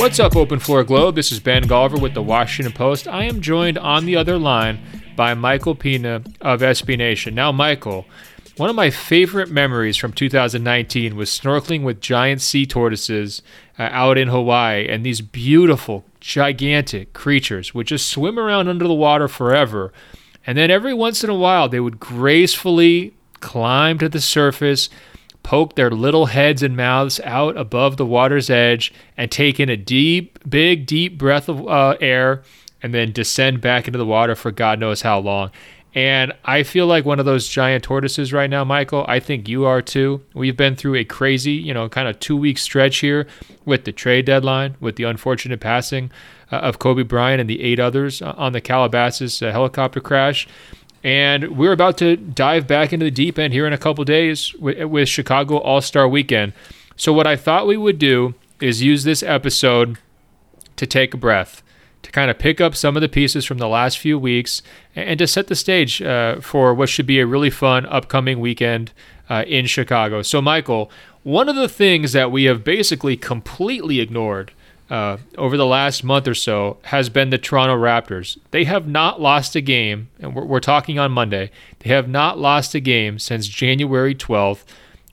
What's up, Open Floor Globe? This is Ben Golliver with the Washington Post. I am joined on the other line by Michael Pina of SB Nation. Now, Michael, one of my favorite memories from 2019 was snorkeling with giant sea tortoises uh, out in Hawaii, and these beautiful, gigantic creatures would just swim around under the water forever. And then every once in a while, they would gracefully climb to the surface poke their little heads and mouths out above the water's edge and take in a deep, big, deep breath of uh, air and then descend back into the water for God knows how long. And I feel like one of those giant tortoises right now, Michael. I think you are too. We've been through a crazy, you know, kind of two week stretch here with the trade deadline, with the unfortunate passing uh, of Kobe Bryant and the eight others uh, on the Calabasas uh, helicopter crash. And we're about to dive back into the deep end here in a couple days with, with Chicago All Star Weekend. So, what I thought we would do is use this episode to take a breath, to kind of pick up some of the pieces from the last few weeks, and to set the stage uh, for what should be a really fun upcoming weekend uh, in Chicago. So, Michael, one of the things that we have basically completely ignored uh, over the last month or so has been the Toronto Raptors. They have not lost a game, and we're, we're talking on Monday. They have not lost a game since January 12th.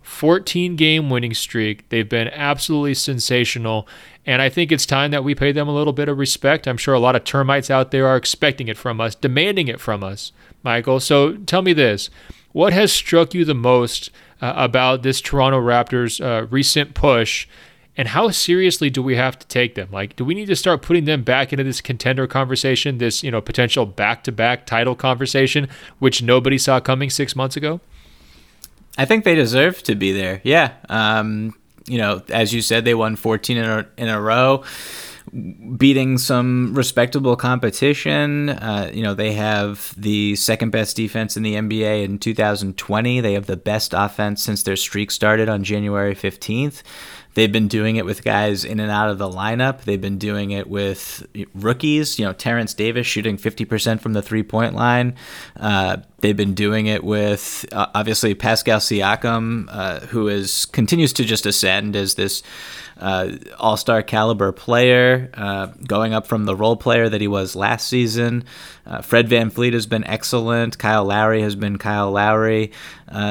14 game winning streak. They've been absolutely sensational. And I think it's time that we pay them a little bit of respect. I'm sure a lot of termites out there are expecting it from us, demanding it from us, Michael. So tell me this what has struck you the most uh, about this Toronto Raptors uh, recent push and how seriously do we have to take them? Like, do we need to start putting them back into this contender conversation, this you know potential back-to-back title conversation, which nobody saw coming six months ago? I think they deserve to be there. Yeah, um, you know, as you said, they won 14 in a, in a row beating some respectable competition. Uh, you know, they have the second best defense in the NBA in 2020. They have the best offense since their streak started on January 15th. They've been doing it with guys in and out of the lineup. They've been doing it with rookies. You know, Terence Davis shooting 50% from the three point line. Uh, they've been doing it with uh, obviously Pascal Siakam, uh, who is continues to just ascend as this uh, all star caliber player, uh, going up from the role player that he was last season. Uh, Fred VanVleet has been excellent. Kyle Lowry has been Kyle Lowry.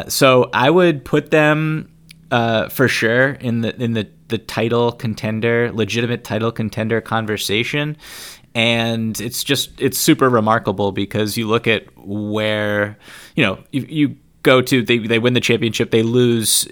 so I would put them uh, for sure in the in the the title contender, legitimate title contender conversation. And it's just it's super remarkable because you look at where you know you, you go to they, they win the championship they lose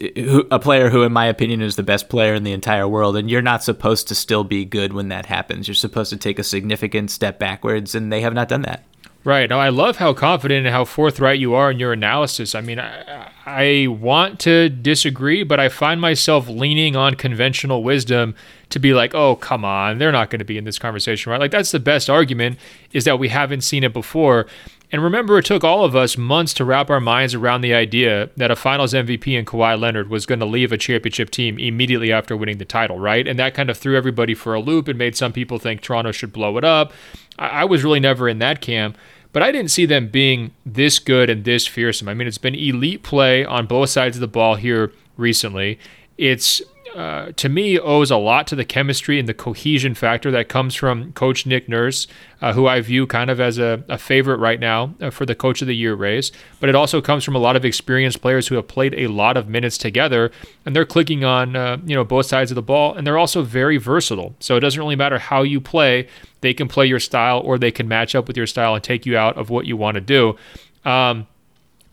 a player who in my opinion is the best player in the entire world. And you're not supposed to still be good when that happens. You're supposed to take a significant step backwards and they have not done that Right. Now, I love how confident and how forthright you are in your analysis. I mean, I, I want to disagree, but I find myself leaning on conventional wisdom to be like, oh, come on, they're not going to be in this conversation, right? Like, that's the best argument is that we haven't seen it before. And remember, it took all of us months to wrap our minds around the idea that a finals MVP in Kawhi Leonard was going to leave a championship team immediately after winning the title, right? And that kind of threw everybody for a loop and made some people think Toronto should blow it up. I, I was really never in that camp but I didn't see them being this good and this fearsome. I mean, it's been elite play on both sides of the ball here recently. It's uh, to me owes a lot to the chemistry and the cohesion factor that comes from Coach Nick Nurse, uh, who I view kind of as a, a favorite right now uh, for the Coach of the Year race. But it also comes from a lot of experienced players who have played a lot of minutes together, and they're clicking on uh, you know both sides of the ball, and they're also very versatile. So it doesn't really matter how you play; they can play your style, or they can match up with your style and take you out of what you want to do. Um,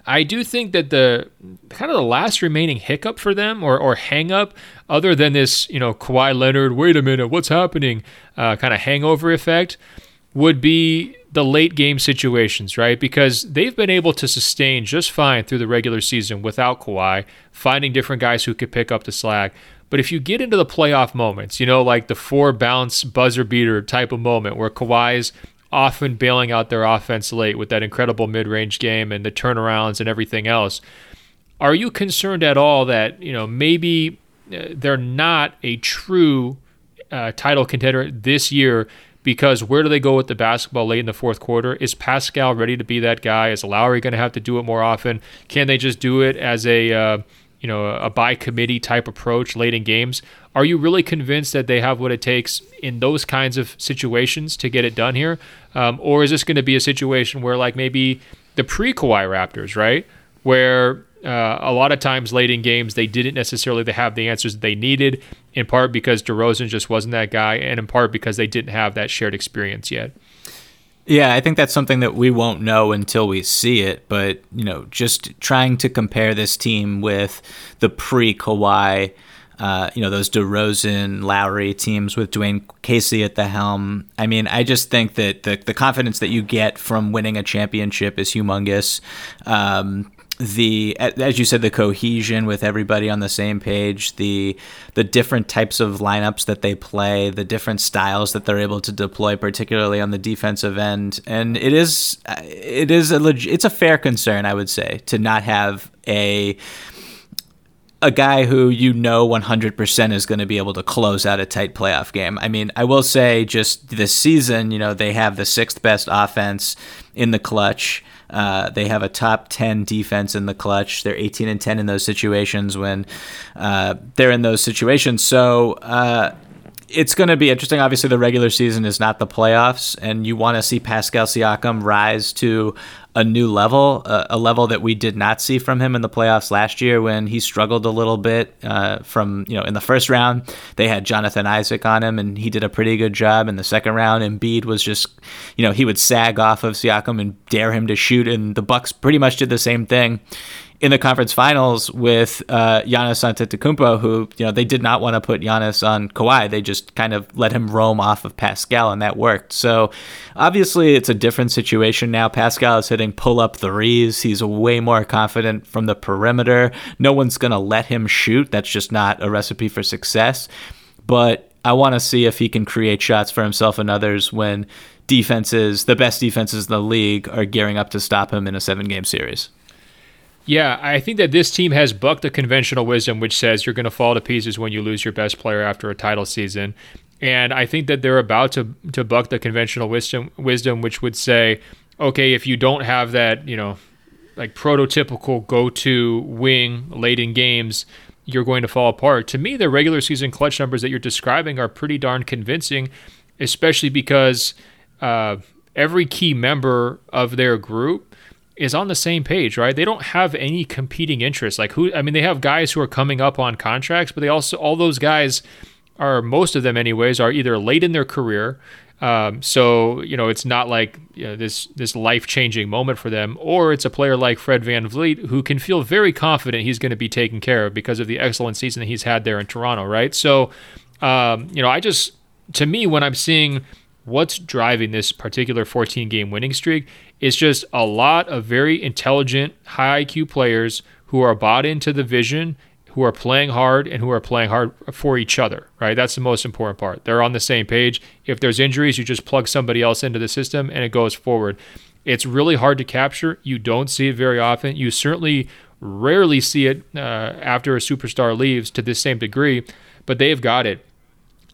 I do think that the kind of the last remaining hiccup for them or, or hang up, other than this, you know, Kawhi Leonard, wait a minute, what's happening, uh, kind of hangover effect, would be the late game situations, right? Because they've been able to sustain just fine through the regular season without Kawhi, finding different guys who could pick up the slack. But if you get into the playoff moments, you know, like the four bounce buzzer beater type of moment where Kawhi's often bailing out their offense late with that incredible mid range game and the turnarounds and everything else, are you concerned at all that, you know, maybe uh, they're not a true uh, title contender this year because where do they go with the basketball late in the fourth quarter? Is Pascal ready to be that guy? Is Lowry going to have to do it more often? Can they just do it as a uh, you know a by committee type approach late in games? Are you really convinced that they have what it takes in those kinds of situations to get it done here, um, or is this going to be a situation where like maybe the pre Kawhi Raptors, right, where uh, a lot of times late in games they didn't necessarily have the answers that they needed in part because DeRozan just wasn't that guy, and in part because they didn't have that shared experience yet. Yeah, I think that's something that we won't know until we see it. But you know, just trying to compare this team with the pre Kawhi, uh, you know, those DeRozan, Lowry teams with Dwane Casey at the helm. I mean, I just think that the the confidence that you get from winning a championship is humongous. Um, the as you said the cohesion with everybody on the same page the the different types of lineups that they play the different styles that they're able to deploy particularly on the defensive end and it is it is a leg- it's a fair concern i would say to not have a a guy who you know 100% is going to be able to close out a tight playoff game. I mean, I will say just this season, you know, they have the sixth best offense in the clutch. Uh, they have a top 10 defense in the clutch. They're 18 and 10 in those situations when uh, they're in those situations. So, uh, it's going to be interesting. Obviously, the regular season is not the playoffs, and you want to see Pascal Siakam rise to a new level, uh, a level that we did not see from him in the playoffs last year when he struggled a little bit uh, from, you know, in the first round. They had Jonathan Isaac on him, and he did a pretty good job. In the second round, Embiid was just, you know, he would sag off of Siakam and dare him to shoot, and the Bucks pretty much did the same thing in the conference finals with uh, Giannis Antetokounmpo, who you know they did not want to put Giannis on Kawhi. They just kind of let him roam off of Pascal, and that worked. So obviously, it's a different situation now. Pascal is hitting pull-up threes. He's way more confident from the perimeter. No one's gonna let him shoot. That's just not a recipe for success. But I want to see if he can create shots for himself and others when defenses, the best defenses in the league, are gearing up to stop him in a seven-game series. Yeah, I think that this team has bucked the conventional wisdom, which says you're going to fall to pieces when you lose your best player after a title season. And I think that they're about to to buck the conventional wisdom, wisdom, which would say, okay, if you don't have that, you know, like prototypical go-to wing late in games, you're going to fall apart. To me, the regular season clutch numbers that you're describing are pretty darn convincing, especially because uh, every key member of their group is on the same page, right? They don't have any competing interests. Like who I mean they have guys who are coming up on contracts, but they also all those guys are most of them anyways are either late in their career um, so you know it's not like you know, this this life changing moment for them, or it's a player like Fred VanVleet who can feel very confident he's going to be taken care of because of the excellent season that he's had there in Toronto, right? So um, you know I just to me when I'm seeing what's driving this particular 14 game winning streak is just a lot of very intelligent, high IQ players who are bought into the vision, who are playing hard, and who are playing hard for each other, right? That's the most important part. They're on the same page. If there's injuries, you just plug somebody else into the system and it goes forward. It's really hard to capture. You don't see it very often. You certainly rarely see it uh, after a superstar leaves to this same degree, but they've got it.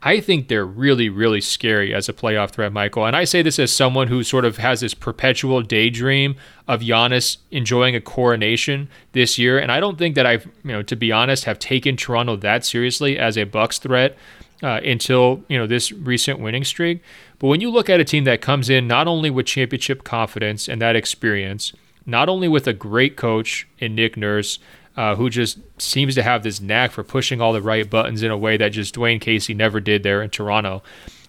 I think they're really, really scary as a playoff threat, Michael. And I say this as someone who sort of has this perpetual daydream of Giannis enjoying a coronation this year. And I don't think that I've, you know, to be honest, have taken Toronto that seriously as a Bucks threat uh, until you know this recent winning streak. But when you look at a team that comes in not only with championship confidence and that experience, not only with a great coach in Nick Nurse, uh, who just seems to have this knack for pushing all the right buttons in a way that just Dwane Casey never did there in Toronto.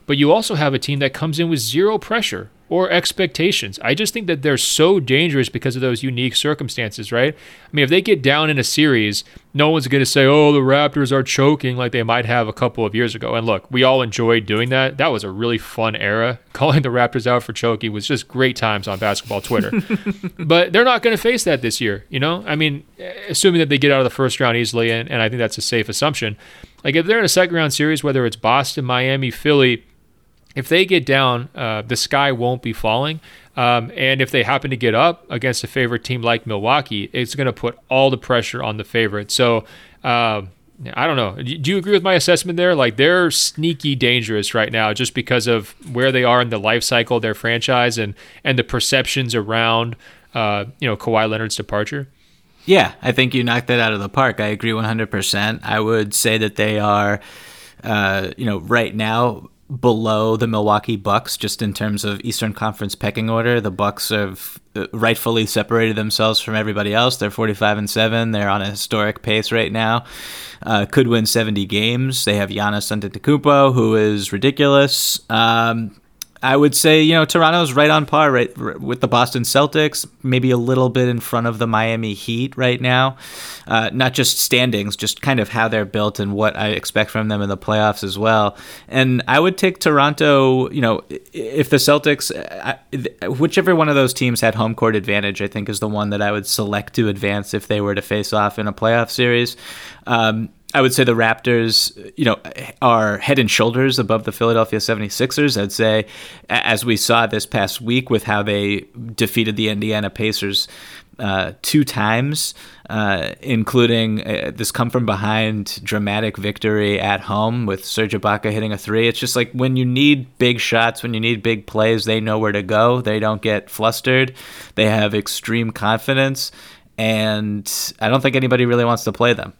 But you also have a team that comes in with zero pressure or expectations. I just think that they're so dangerous because of those unique circumstances, right? I mean, if they get down in a series, no one's going to say, oh, the Raptors are choking like they might have a couple of years ago. And look, we all enjoyed doing that. That was a really fun era. Calling the Raptors out for choking was just great times on basketball Twitter. but they're not going to face that this year, you know? I mean, assuming that they get out of the first round easily, and, and I think that's a safe assumption. Like if they're in a second round series, whether it's Boston, Miami, Philly, if they get down, uh, the sky won't be falling. Um, and if they happen to get up against a favorite team like Milwaukee, it's going to put all the pressure on the favorite. So, uh, I don't know. Do you agree with my assessment there? Like they're sneaky dangerous right now just because of where they are in the life cycle of their franchise and and the perceptions around uh, you know Kawhi Leonard's departure. Yeah, I think you knocked that out of the park. I agree 100%. I would say that they are, uh, you know, right now below the Milwaukee Bucks just in terms of Eastern Conference pecking order. The Bucks have uh, rightfully separated themselves from everybody else. They're 45 and 7. They're on a historic pace right now. Uh, could win 70 games. They have Giannis Antetokounmpo who is ridiculous. Um, I would say, you know, Toronto's right on par right with the Boston Celtics, maybe a little bit in front of the Miami Heat right now. Uh, not just standings, just kind of how they're built and what I expect from them in the playoffs as well. And I would take Toronto, you know, if the Celtics, whichever one of those teams had home court advantage, I think is the one that I would select to advance if they were to face off in a playoff series. Um, I would say the Raptors, you know, are head and shoulders above the Philadelphia 76ers. I'd say, as we saw this past week with how they defeated the Indiana Pacers uh, two times, uh, including uh, this come from behind dramatic victory at home with Serge Ibaka hitting a three. It's just like when you need big shots, when you need big plays, they know where to go. They don't get flustered. They have extreme confidence, and I don't think anybody really wants to play them.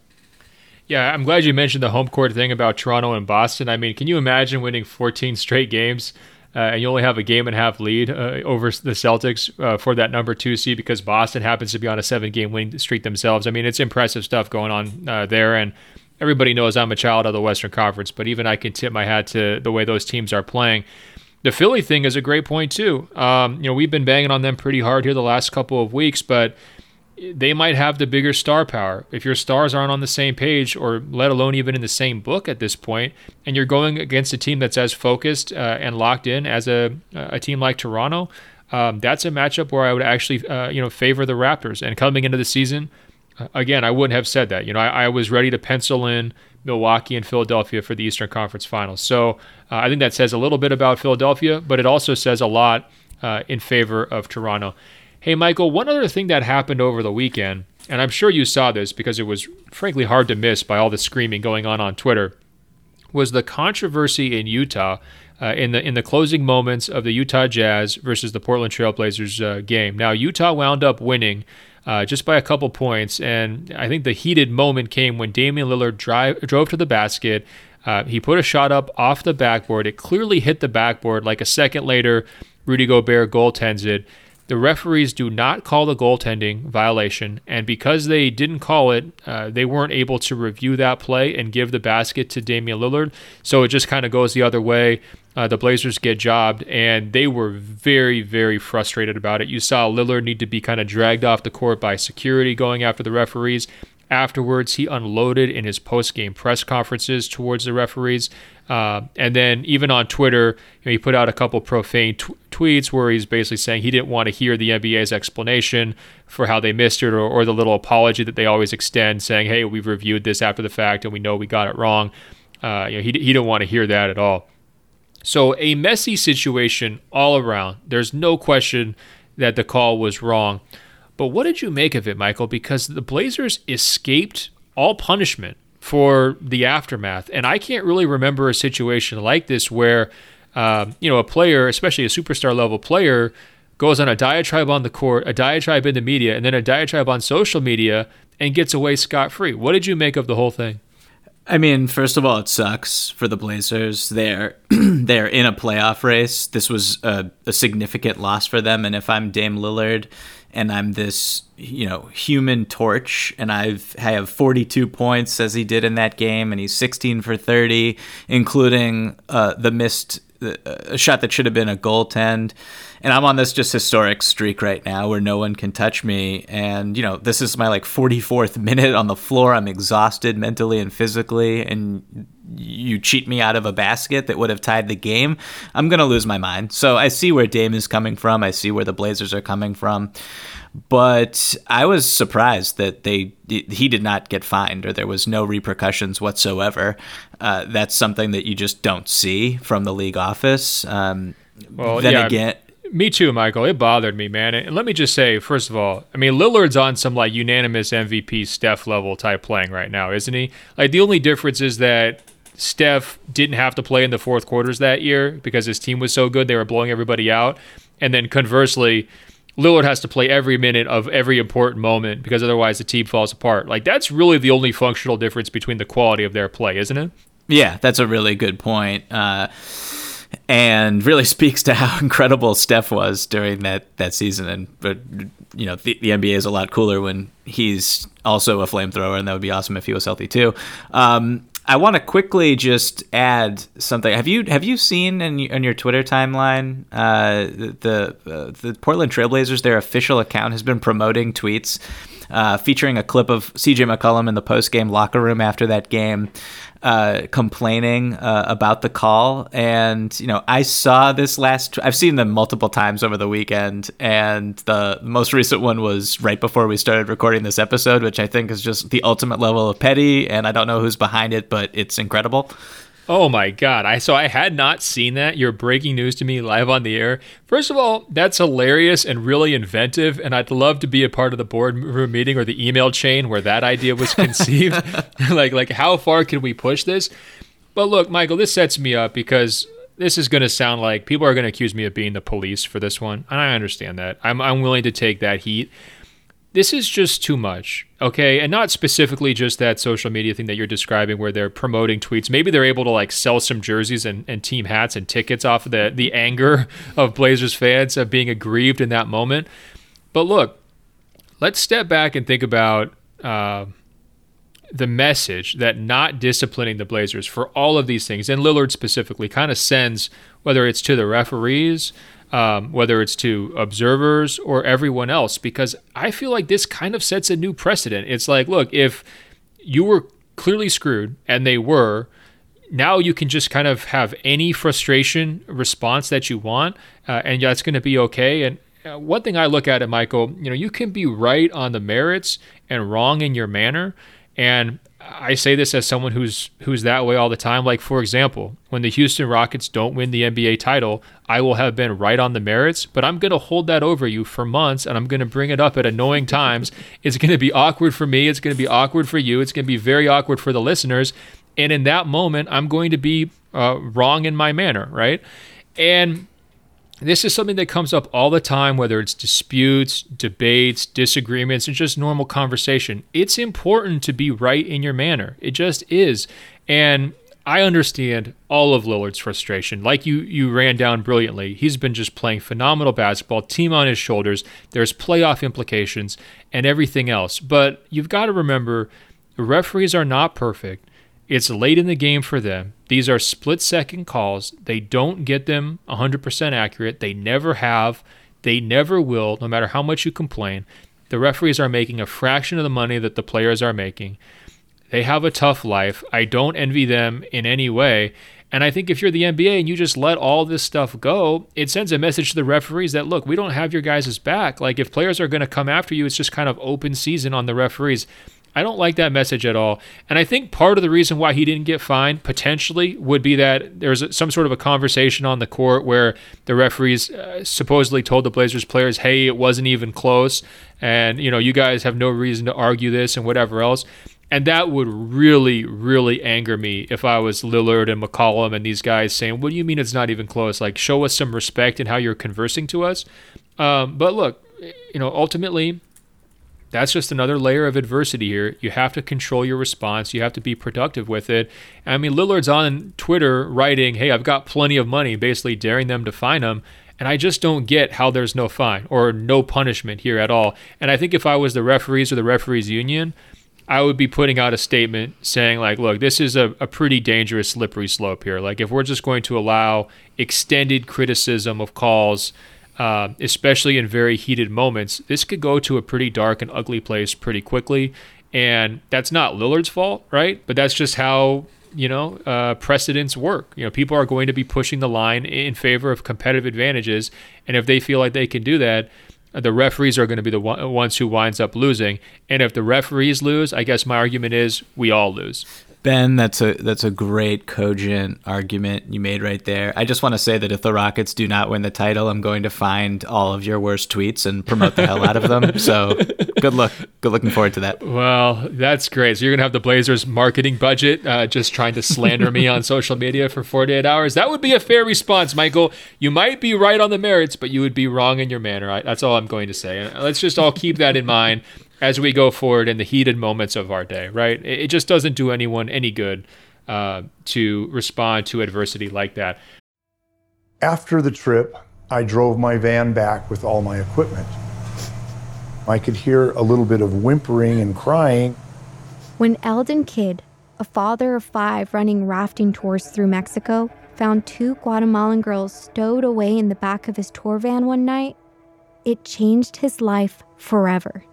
Yeah, I'm glad you mentioned the home court thing about Toronto and Boston. I mean, can you imagine winning 14 straight games uh, and you only have a game and a half lead uh, over the Celtics uh, for that number two seed because Boston happens to be on a seven game winning streak themselves? I mean, it's impressive stuff going on uh, there. And everybody knows I'm a child of the Western Conference, but even I can tip my hat to the way those teams are playing. The Philly thing is a great point, too. Um, you know, we've been banging on them pretty hard here the last couple of weeks, but they might have the bigger star power. If your stars aren't on the same page, or let alone even in the same book at this point, and you're going against a team that's as focused uh, and locked in as a, a team like Toronto, um, that's a matchup where I would actually, uh, you know, favor the Raptors. And coming into the season, uh, again, I wouldn't have said that. You know, I, I, was ready to pencil in Milwaukee and Philadelphia for the Eastern Conference Finals. So uh, I think that says a little bit about Philadelphia, but it also says a lot uh, in favor of Toronto. Hey, Michael, one other thing that happened over the weekend, and I'm sure you saw this because it was frankly hard to miss by all the screaming going on on Twitter, was the controversy in Utah uh, in the in the closing moments of the Utah Jazz versus the Portland Trailblazers uh, game. Now, Utah wound up winning. Uh, just by a couple points. And I think the heated moment came when Damian Lillard drive, drove to the basket. Uh, he put a shot up off the backboard. It clearly hit the backboard. Like a second later, Rudy Gobert goaltends it. The referees do not call the goaltending violation, and because they didn't call it, uh, they weren't able to review that play and give the basket to Damian Lillard. So it just kind of goes the other way. Uh, the Blazers get jobbed, and they were very, very frustrated about it. You saw Lillard need to be kind of dragged off the court by security going after the referees. Afterwards, he unloaded in his post game press conferences towards the referees. Uh, and then even on Twitter, you know, he put out a couple profane t- tweets where he's basically saying he didn't want to hear the NBA's explanation for how they missed it or, or the little apology that they always extend, saying, hey, we've reviewed this after the fact and we know we got it wrong. Uh, you know, he, he didn't want to hear that at all. So a messy situation all around. There's no question that the call was wrong. But what did you make of it, Michael? Because the Blazers escaped all punishment for the aftermath. And I can't really remember a situation like this where, um, you know, a player, especially a superstar level player, goes on a diatribe on the court, a diatribe in the media, and then a diatribe on social media and gets away scot free. What did you make of the whole thing? I mean, first of all, it sucks for the Blazers. They're they're in a playoff race. This was a, a significant loss for them, and if I'm Dame Lillard, and I'm this, you know, human torch, and I've I have 42 points as he did in that game, and he's 16 for 30, including uh, the missed a shot that should have been a goaltend. And I'm on this just historic streak right now where no one can touch me. And, you know, this is my like 44th minute on the floor. I'm exhausted mentally and physically. And you cheat me out of a basket that would have tied the game, I'm going to lose my mind. So I see where Dame is coming from. I see where the Blazers are coming from. But I was surprised that they he did not get fined or there was no repercussions whatsoever. Uh, that's something that you just don't see from the league office. Um, well, then yeah, again, me too, Michael. It bothered me, man. And let me just say, first of all, I mean, Lillard's on some like unanimous MVP Steph level type playing right now, isn't he? Like the only difference is that Steph didn't have to play in the fourth quarters that year because his team was so good they were blowing everybody out. And then conversely, Lillard has to play every minute of every important moment because otherwise the team falls apart. Like that's really the only functional difference between the quality of their play, isn't it? Yeah, that's a really good point. Uh, and really speaks to how incredible Steph was during that, that season. And but you know the, the NBA is a lot cooler when he's also a flamethrower, and that would be awesome if he was healthy too. Um, I want to quickly just add something. Have you have you seen in, in your Twitter timeline uh, the uh, the Portland Trailblazers? Their official account has been promoting tweets uh, featuring a clip of C.J. McCollum in the post game locker room after that game, uh, complaining uh, about the call. And, you know, I saw this last, I've seen them multiple times over the weekend. And the most recent one was right before we started recording this episode, which I think is just the ultimate level of petty. And I don't know who's behind it, but it's incredible. Oh my god! I so I had not seen that. You're breaking news to me live on the air. First of all, that's hilarious and really inventive, and I'd love to be a part of the boardroom meeting or the email chain where that idea was conceived. like like how far can we push this? But look, Michael, this sets me up because this is going to sound like people are going to accuse me of being the police for this one, and I understand that. I'm I'm willing to take that heat this is just too much, okay? And not specifically just that social media thing that you're describing where they're promoting tweets. Maybe they're able to like sell some jerseys and, and team hats and tickets off of the, the anger of Blazers fans of being aggrieved in that moment. But look, let's step back and think about uh, the message that not disciplining the Blazers for all of these things, and Lillard specifically, kind of sends, whether it's to the referees, um, whether it's to observers or everyone else, because I feel like this kind of sets a new precedent. It's like, look, if you were clearly screwed, and they were, now you can just kind of have any frustration response that you want, uh, and that's going to be okay. And uh, one thing I look at it, Michael, you know, you can be right on the merits and wrong in your manner. And I say this as someone who's who's that way all the time. Like for example, when the Houston Rockets don't win the NBA title, I will have been right on the merits, but I'm going to hold that over you for months and I'm going to bring it up at annoying times. It's going to be awkward for me, it's going to be awkward for you, it's going to be very awkward for the listeners, and in that moment, I'm going to be uh, wrong in my manner, right? And this is something that comes up all the time, whether it's disputes, debates, disagreements, and just normal conversation. It's important to be right in your manner. It just is. And I understand all of Lillard's frustration. Like you you ran down brilliantly. He's been just playing phenomenal basketball, team on his shoulders. There's playoff implications and everything else. But you've got to remember referees are not perfect. It's late in the game for them. These are split second calls. They don't get them 100% accurate. They never have. They never will, no matter how much you complain. The referees are making a fraction of the money that the players are making. They have a tough life. I don't envy them in any way. And I think if you're the NBA and you just let all this stuff go, it sends a message to the referees that, look, we don't have your guys' back. Like, if players are going to come after you, it's just kind of open season on the referees. I don't like that message at all. And I think part of the reason why he didn't get fined potentially would be that there's some sort of a conversation on the court where the referees uh, supposedly told the Blazers players, "Hey, it wasn't even close." And, you know, you guys have no reason to argue this and whatever else. And that would really, really anger me if I was Lillard and McCollum and these guys saying, What do you mean it's not even close? Like, show us some respect in how you're conversing to us. Um, but look, you know, ultimately, that's just another layer of adversity here. You have to control your response. You have to be productive with it. I mean, Lillard's on Twitter writing, "Hey, I've got plenty of money," basically daring them to fine him. And I just don't get how there's no fine or no punishment here at all. And I think if I was the referees or the referees union, I would be putting out a statement saying, like, look, this is a, a pretty dangerous slippery slope here. Like, if we're just going to allow extended criticism of calls uh, especially in very heated moments, this could go to a pretty dark and ugly place pretty quickly. And that's not Lillard's fault, right? But that's just how you know, uh, precedents work. You know, people are going to be pushing the line in favor of competitive advantages, and if they feel like they can do that, the referees are going to be the ones who winds up losing. And if the referees lose, I guess my argument is we all lose. Ben, that's a that's a great cogent argument you made right there. I just want to say that if the Rockets do not win the title, I'm going to find all of your worst tweets and promote the hell out of them. So good luck. Good looking forward to that. Well, that's great. So you're gonna have the Blazers marketing budget uh, just trying to slander me on social media for 48 hours. That would be a fair response, Michael. You might be right on the merits, but you would be wrong in your manner. That's all I'm going to say. Let's just all keep that in mind as we go forward in the heated moments of our day, right? It, just doesn't do anyone any good uh, to respond to adversity like that. After the trip, I drove my van back with all my equipment. I could hear a little bit of whimpering and crying. When Eldon Kidd, a father of five running rafting tours through Mexico, found two Guatemalan girls stowed away in the back of his tour van one night, it changed his life forever.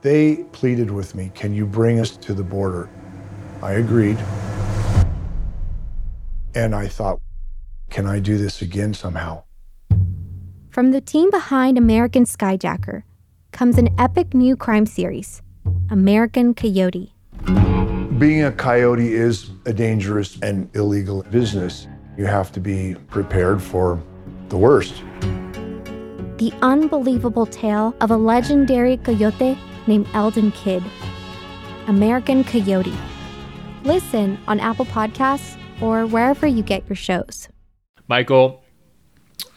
They pleaded with me, Can you bring us to the border? I agreed. And I thought, Can I do this again somehow? From the team behind American Skyjacker comes an epic new crime series, American Coyote. Being a coyote is a dangerous and illegal business. You have to be prepared for the worst. The unbelievable tale of a legendary coyote named Eldon Kidd, American Coyote. Listen on Apple Podcasts or wherever you get your shows. Michael,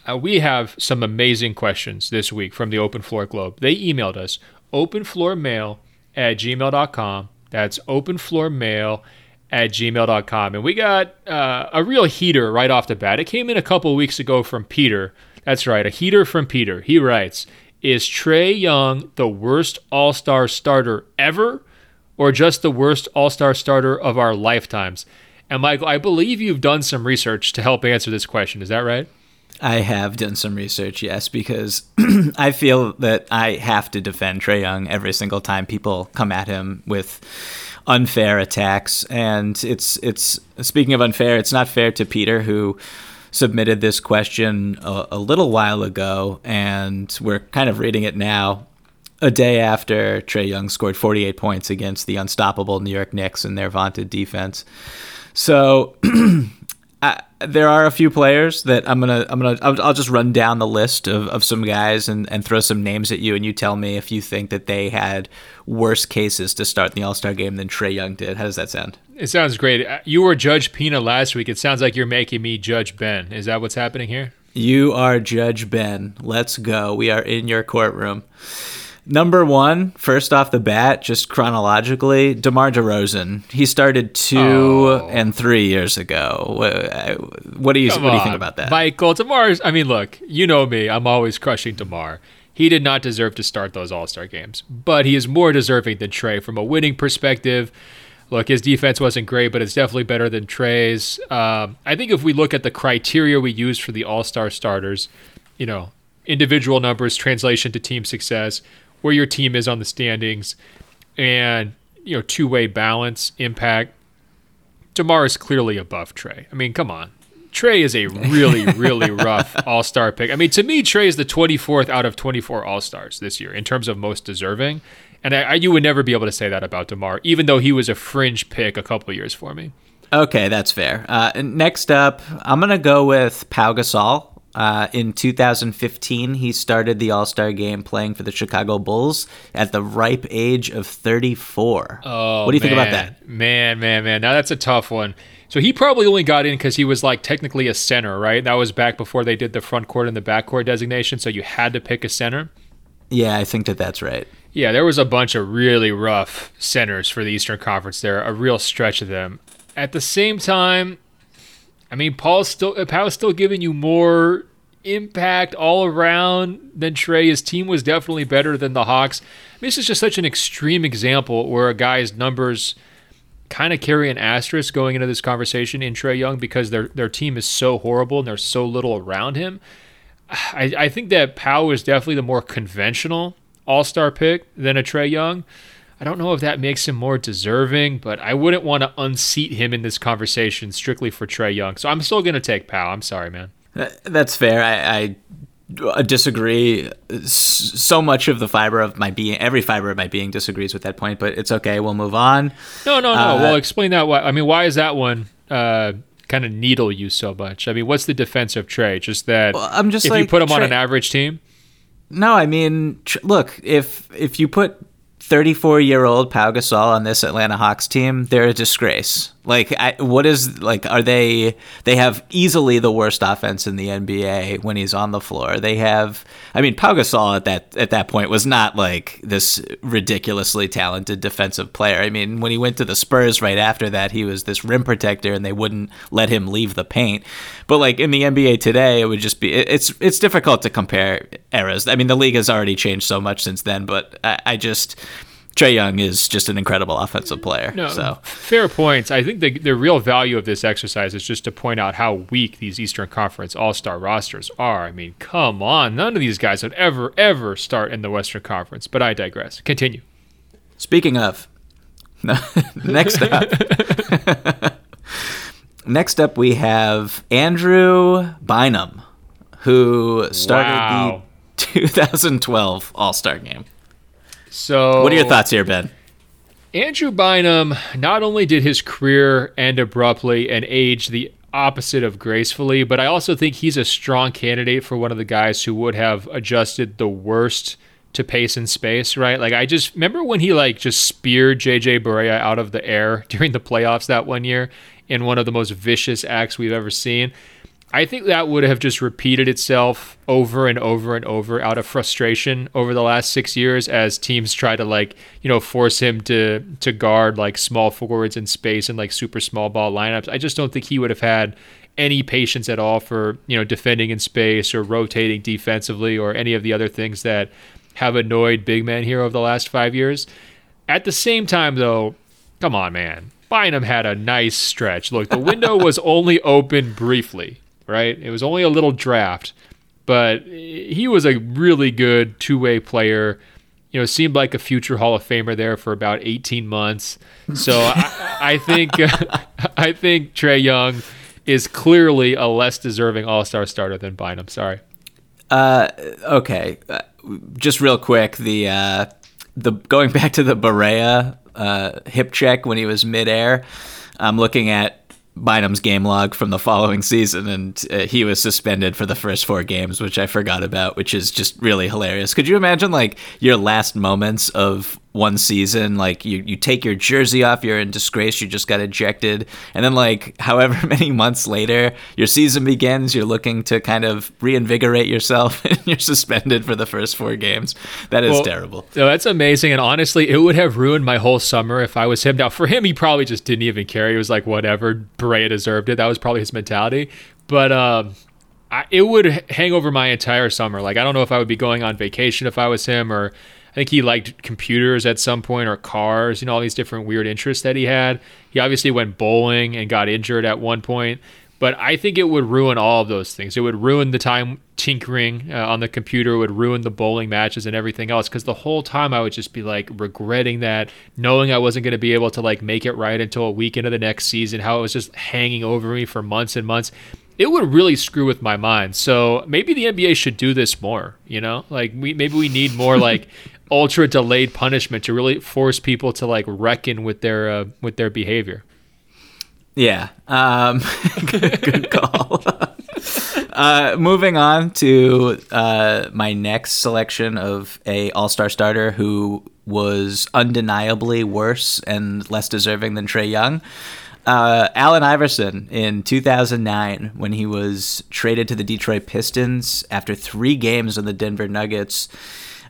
uh, we have some amazing questions this week from the Open Floor Globe. They emailed us openfloormail at gmail.com. That's openfloormail at gmail.com. And we got uh, a real heater right off the bat. It came in a couple weeks ago from Peter. That's right, a heater from Peter. He writes is Trae Young the worst All Star starter ever, or just the worst All Star starter of our lifetimes? And Michael, I believe you've done some research to help answer this question. Is that right? I have done some research, yes, because I feel that I have to defend Trae Young every single time people come at him with unfair attacks. And it's it's speaking of unfair, it's not fair to Peter who submitted this question a, a little while ago, and we're kind of reading it now a day after Trae Young scored 48 points against the unstoppable New York Knicks and their vaunted defense. So I, there are a few players that I'm gonna I'm gonna I'll, I'll, just run down the list of, of some guys and, and throw some names at you, and you tell me if you think that they had worse cases to start the All Star game than Trae Young did. How does that sound? It sounds great. Uh, you were Judge Pina last week. It sounds like you're making me Judge Ben. Is that what's happening here? You are Judge Ben. Let's go. We are in your courtroom. Number one, first off the bat, just chronologically, DeMar DeRozan. He started two oh. and three years ago. What, do you Come what do you think about that, Michael? DeMar. I mean, look, you know me. I'm always crushing DeMar. He did not deserve to start those All Star games, but he is more deserving than Trae from a winning perspective. Look, his defense wasn't great, but it's definitely better than Trae's. Um, I think if we look at the criteria we use for the All Star starters, you know, individual numbers, translation to team success, where your team is on the standings, and you know two way balance impact. Demar is clearly above Trae. I mean, come on. Trae is a really, really rough All Star pick. I mean, to me, Trae is the 24th out of 24 All Stars this year in terms of most deserving. And I, I, you would never be able to say that about DeMar, even though he was a fringe pick a couple years for me. Okay, that's fair. Uh, next up, I'm going to go with Pau Gasol. Uh, in 2015, he started the All Star game playing for the Chicago Bulls at the ripe age of 34. Oh, what do you man. think about that? Man, man, man. Now that's a tough one. So he probably only got in because he was like technically a center, right? That was back before they did the front court and the back court designation. So you had to pick a center. Yeah, I think that that's right. Yeah, there was a bunch of really rough centers for the Eastern Conference there, a real stretch of them. At the same time, I mean, Paul's still uh, Pau's still giving you more impact all around than Trae. His team was definitely better than the Hawks. I mean, this is just such an extreme example where a guy's numbers kind of carry an asterisk going into this conversation in Trae Young because their their team is so horrible and there's so little around him. I, I think that Pau is definitely the more conventional All Star pick than a Trae Young. I don't know if that makes him more deserving, but I wouldn't want to unseat him in this conversation strictly for Trae Young. So I'm still going to take Pau. I'm sorry, man. That's fair. I, I disagree. So much of the fiber of my being, every fiber of my being disagrees with that point, but it's okay. We'll move on. No, no, no. Uh, well, explain that. Why? I mean, why is that one uh, kind of needle you so much? I mean, what's the defense of Trae? Just that well, I'm just if like, you put him Trae, on an average team. No, I mean, tr- look if if you put 34 year old Pau Gasol on this Atlanta Hawks team, they're a disgrace. Like, I, what is like? Are they? They have easily the worst offense in the NBA when he's on the floor. They have. I mean, Pau Gasol at that at that point was not like this ridiculously talented defensive player. I mean, when he went to the Spurs right after that, he was this rim protector, and they wouldn't let him leave the paint. But like in the NBA today, it would just be. It's it's difficult to compare eras. I mean, the league has already changed so much since then, but I, I just Trae Young is just an incredible offensive player. No, so fair points. I think the the real value of this exercise is just to point out how weak these Eastern Conference All Star rosters are. I mean, come on, none of these guys would ever ever start in the Western Conference. But I digress. Continue. Speaking of, next up, next up we have Andrew Bynum, who started wow. the 2012 All Star Game. So, what are your thoughts here, Ben? Andrew Bynum not only did his career end abruptly and age the opposite of gracefully, but I also think he's a strong candidate for one of the guys who would have adjusted the worst to pace and space, right? Like I just remember when he like just speared JJ Barea out of the air during the playoffs that one year in one of the most vicious acts we've ever seen. I think that would have just repeated itself over and over and over out of frustration over the last six years as teams try to like you know force him to to guard like small forwards in space and like super small ball lineups. I just don't think he would have had any patience at all for you know defending in space or rotating defensively or any of the other things that have annoyed big men here over the last five years. At the same time, though, come on, man. Bynum had a nice stretch. Look, the window was only open briefly right? It was only a little draft, but he was a really good two way player. You know, seemed like a future Hall of Famer there for about 18 months. So I, I, think I think Trae Young is clearly a less deserving All Star starter than Bynum. Sorry. Uh, okay, uh, just real quick the uh, the going back to the Barea uh, hip check when he was midair. I'm looking at Bynum's game log from the following season, and uh, he was suspended for the first four games, which I forgot about, which is just really hilarious. Could you imagine like your last moments of one season like you, you take your jersey off you're in disgrace you just got ejected. And then like however many months later your season begins you're looking to kind of reinvigorate yourself and you're suspended for the first four games. That is well, terrible. no, that's amazing. And honestly it would have ruined my whole summer if i was him. Now for him he probably just didn't even care. He was like whatever Barea deserved it. That was probably his mentality. But um I, it would hang over my entire summer. Like i don't know if i would be going on vacation if i was him or I think he liked computers at some point or cars, you know, all these different weird interests that he had. He obviously went bowling and got injured at one point, but I think it would ruin all of those things. It would ruin the time tinkering uh, on the computer, it would ruin the bowling matches and everything else because the whole time I would just be like regretting that, knowing I wasn't going to be able to like make it right until a week into the next season, how it was just hanging over me for months and months it would really screw with my mind. So maybe the NBA should do this more. You know, like we maybe we need more like ultra delayed punishment to really force people to like reckon with their uh, with their behavior. Yeah, um, good, good call. uh, moving on to uh, my next selection of a All Star starter who was undeniably worse and less deserving than Trae Young. Uh, Allen Iverson in 2009, when he was traded to the Detroit Pistons after three games on the Denver Nuggets.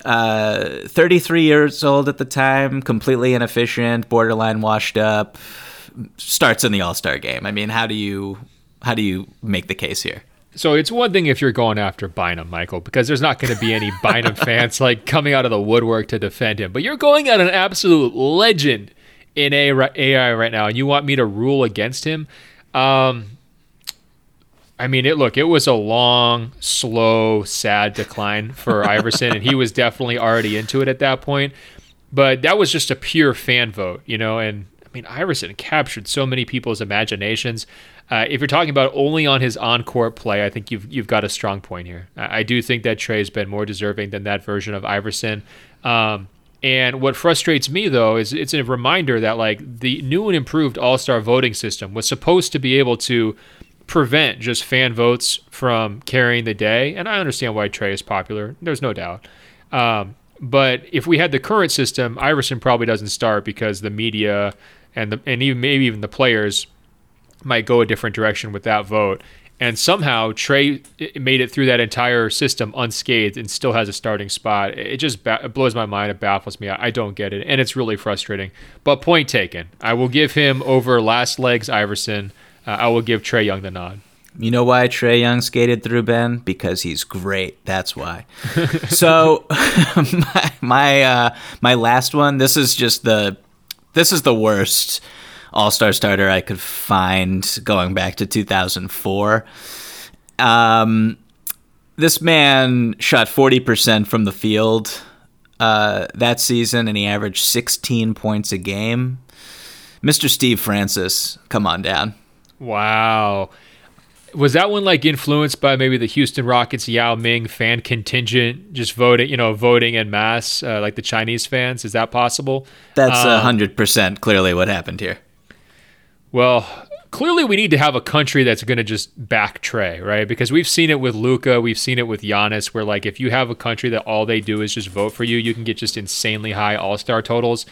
Uh, 33 years old at the time, completely inefficient, borderline washed up, starts in the All Star game. I mean, how do you how do you make the case here? So it's one thing if you're going after Bynum, Michael, because there's not going to be any Bynum fans like coming out of the woodwork to defend him. But you're going at an absolute legend in AI right now, and you want me to rule against him? Um, I mean, it look, it was a long, slow, sad decline for Iverson, and he was definitely already into it at that point. but that was just a pure fan vote, you know. And I mean, Iverson captured so many people's imaginations. Uh, if you're talking about only on his on-court play, I think you've you've got a strong point here. I, I do think that Trae's been more deserving than that version of Iverson. Um, and what frustrates me though is it's a reminder that like the new and improved All-Star voting system was supposed to be able to prevent just fan votes from carrying the day. And I understand why Trae is popular. There's no doubt. Um, but if we had the current system, Iverson probably doesn't start because the media and the and even maybe even the players might go a different direction with that vote. And somehow Trae made it through that entire system unscathed and still has a starting spot. It just ba- it blows my mind. It baffles me. I, I don't get it, and it's really frustrating. But point taken. I will give him over last legs Iverson. Uh, I will give Trae Young the nod. You know why Trae Young skated through Ben? Because he's great. That's why. so my my, uh, my last one. This is just the this is the worst All Star starter I could find going back to 2004. Um, this man shot 40% from the field uh, that season, and he averaged 16 points a game. Mr. Steve Francis, come on down. Wow. Was that one like influenced by maybe the Houston Rockets Yao Ming fan contingent just voting, you know, voting en masse, uh, like the Chinese fans? Is that possible? That's a hundred percent clearly what happened here. Well, clearly we need to have a country that's going to just back Trae, right? Because we've seen it with Luka, we've seen it with Giannis, where like if you have a country that all they do is just vote for you, you can get just insanely high All Star totals.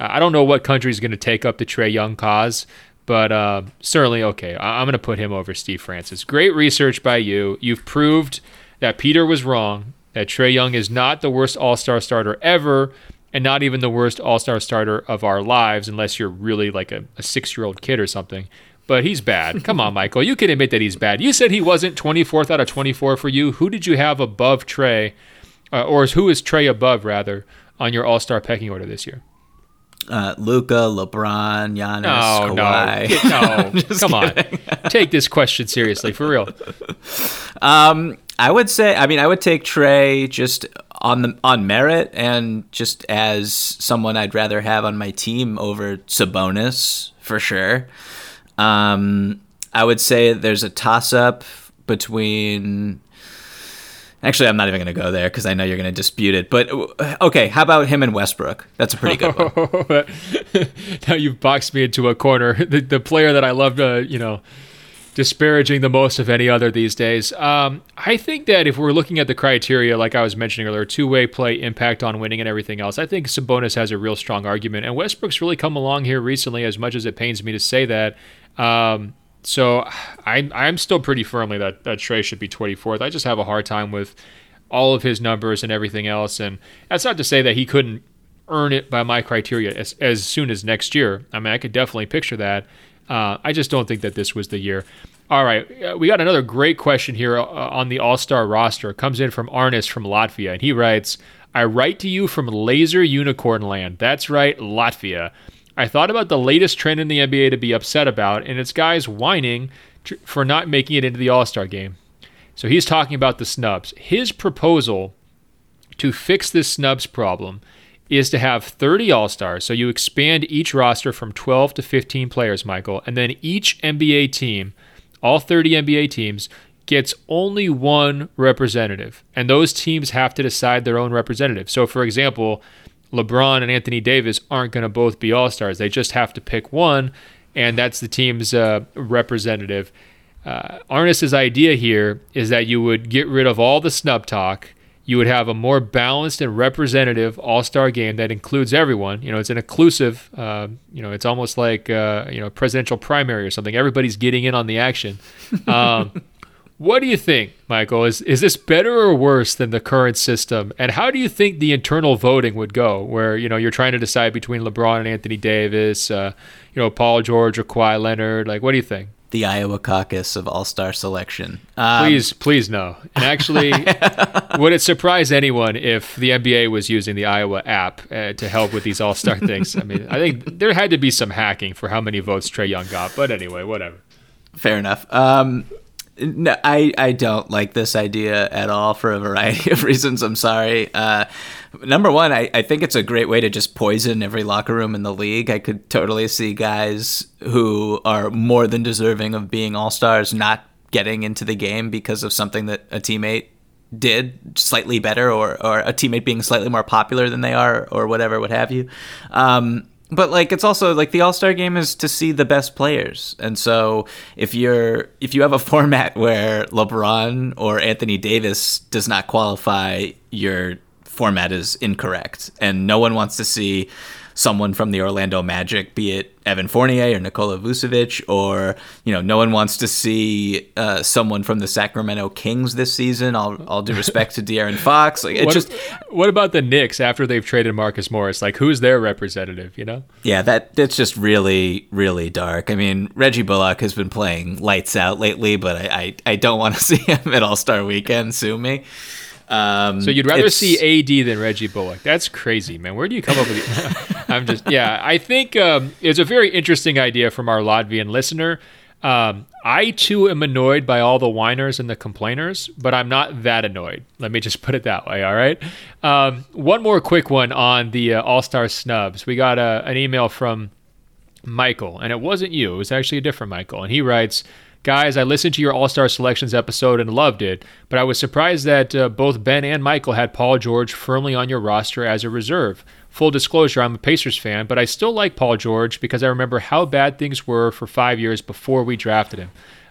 Uh, I don't know what country is going to take up the Trae Young cause, but uh, certainly okay. I- am going to put him over Steve Francis. Great research by you. You've proved that Peter was wrong. That Trae Young is not the worst All Star starter ever, and not even the worst All Star starter of our lives, unless you're really like a, a six year old kid or something. But he's bad. Come on, Michael. You can admit that he's bad. You said he wasn't 24th out of 24 for you. Who did you have above Trae, uh, or who is Trae above rather on your All Star pecking order this year? Uh, Luka, LeBron, Giannis, No, Kawhi. no, no. Come on. Take this question seriously, for real. Um, I would say, I mean, I would take Trae just on the on merit and just as someone I'd rather have on my team over Sabonis for sure. Um, I would say there's a toss up between. Actually, I'm not even going to go there because I know you're going to dispute it. But uh, okay, how about him and Westbrook? That's a pretty good one. now you've boxed me into a corner. The, the player that I love, uh, you know, disparaging the most of any other these days. Um, I think that if we're looking at the criteria, like I was mentioning earlier, two way play, impact on winning, and everything else, I think Sabonis has a real strong argument. And Westbrook's really come along here recently, as much as it pains me to say that. Um, so I, I'm still pretty firmly that, that Trae should be 24th. I just have a hard time with all of his numbers and everything else. And that's not to say that he couldn't earn it by my criteria as, as soon as next year. I mean, I could definitely picture that. Uh, I just don't think that this was the year. All right, uh, we got another great question here uh, on the All Star roster. It comes in from Arnis from Latvia, and he writes, "I write to you from Laser Unicorn Land. That's right, Latvia. I thought about the latest trend in the NBA to be upset about, and it's guys whining tr- for not making it into the All Star game. So he's talking about the snubs. His proposal to fix this snubs problem is to have 30 All Stars. So you expand each roster from 12 to 15 players, Michael, and then each NBA team, all 30 NBA teams, gets only one representative. And those teams have to decide their own representative. So, for example, LeBron and Anthony Davis aren't going to both be All Stars. They just have to pick one, and that's the team's uh, representative. Uh, idea here is that you would get rid of all the snub talk. You would have a more balanced and representative All Star game that includes everyone. You know, it's an inclusive. Uh, you know, it's almost like uh, you know a presidential primary or something. Everybody's getting in on the action. Um, what do you think, Michael? Is is this better or worse than the current system? And how do you think the internal voting would go, where you know you're trying to decide between LeBron and Anthony Davis, uh, you know Paul George or Kawhi Leonard? Like, what do you think? The Iowa caucus of All Star selection. Um, Please, please no. And actually, would it surprise anyone if the NBA was using the Iowa app uh, to help with these All Star things? I mean, I think there had to be some hacking for how many votes Trae Young got. But anyway, whatever. Fair enough. Um, no, I, I don't like this idea at all for a variety of reasons. I'm sorry. Uh, Number one, I, I think it's a great way to just poison every locker room in the league. I could totally see guys who are more than deserving of being all stars not getting into the game because of something that a teammate did slightly better or, or a teammate being slightly more popular than they are or whatever, what have you. Um, but like it's also like the all-star game is to see the best players. And so if you're if you have a format where lebron or anthony davis does not qualify your format is incorrect. And no one wants to see someone from the Orlando Magic, be it Evan Fournier or Nikola Vucevic, or you know, no one wants to see uh, someone from the Sacramento Kings this season. All, all due respect to De'Aaron Fox, like it what, just. What about the Knicks after they've traded Marcus Morris? Like, who's their representative? You know? Yeah, that that's just really really dark. I mean, Reggie Bullock has been playing lights out lately, but I I, I don't want to see him at All Star Weekend. Sue me. Um, so you'd rather see AD than Reggie Bullock? That's crazy, man. Where do you come up with? I'm just yeah. I think um, it's a very interesting idea from our Latvian listener. Um, I too am annoyed by all the whiners and the complainers, but I'm not that annoyed. Let me just put it that way. All right. Um, one more quick one on the uh, All Star snubs. We got a, uh, an email from Michael, and it wasn't you. It was actually a different Michael, and he writes. Guys, I listened to your All Star Selections episode and loved it, but I was surprised that uh, both Ben and Michael had Paul George firmly on your roster as a reserve. Full disclosure, I'm a Pacers fan, but I still like Paul George because I remember how bad things were for five years before we drafted him.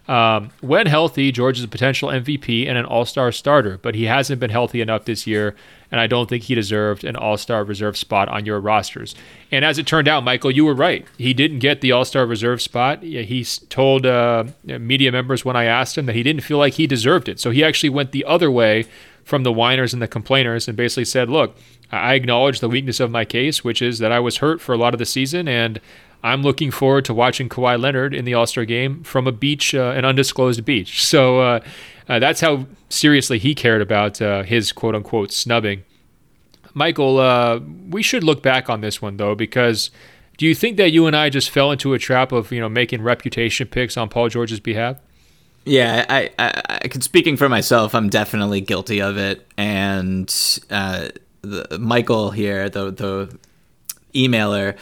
Um, when healthy, George is a potential MVP and an all star starter, but he hasn't been healthy enough this year, and I don't think he deserved an all star reserve spot on your rosters. And as it turned out, Michael, you were right. He didn't get the all star reserve spot. He told uh, media members when I asked him that he didn't feel like he deserved it. So he actually went the other way from the whiners and the complainers and basically said, look, I acknowledge the weakness of my case, which is that I was hurt for a lot of the season and I'm looking forward to watching Kawhi Leonard in the All Star game from a beach, uh, an undisclosed beach. So uh, uh, that's how seriously he cared about uh, his quote unquote snubbing. Michael, uh, we should look back on this one though, because do you think that you and I just fell into a trap of you know making reputation picks on Paul George's behalf? Yeah, I, I, I speaking for myself, I'm definitely guilty of it, and uh, the, Michael here, the the emailer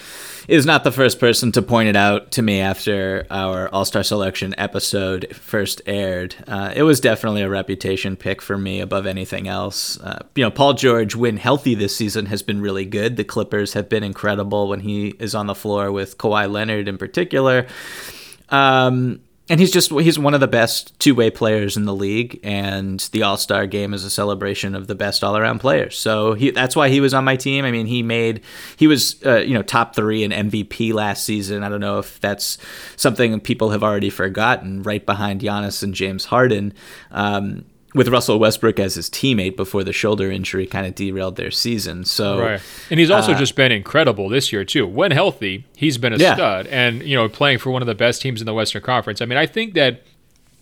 is not the first person to point it out to me after our All Star Selection episode first aired. Uh, it was definitely a reputation pick for me above anything else. Uh, you know, Paul George, when healthy this season, has been really good. The Clippers have been incredible when he is on the floor with Kawhi Leonard in particular. Um, and he's just he's one of the best two-way players in the league and the all-star game is a celebration of the best all-around players. So he, that's why he was on my team. I mean he made he was uh, you know top three in mvp last season. I don't know if that's something people have already forgotten right behind Giannis and james harden. Um, with Russell Westbrook as his teammate before the shoulder injury kind of derailed their season. So, right. and he's also uh, just been incredible this year too. When healthy, he's been a yeah. stud, and you know, playing for one of the best teams in the Western Conference. I mean, I think that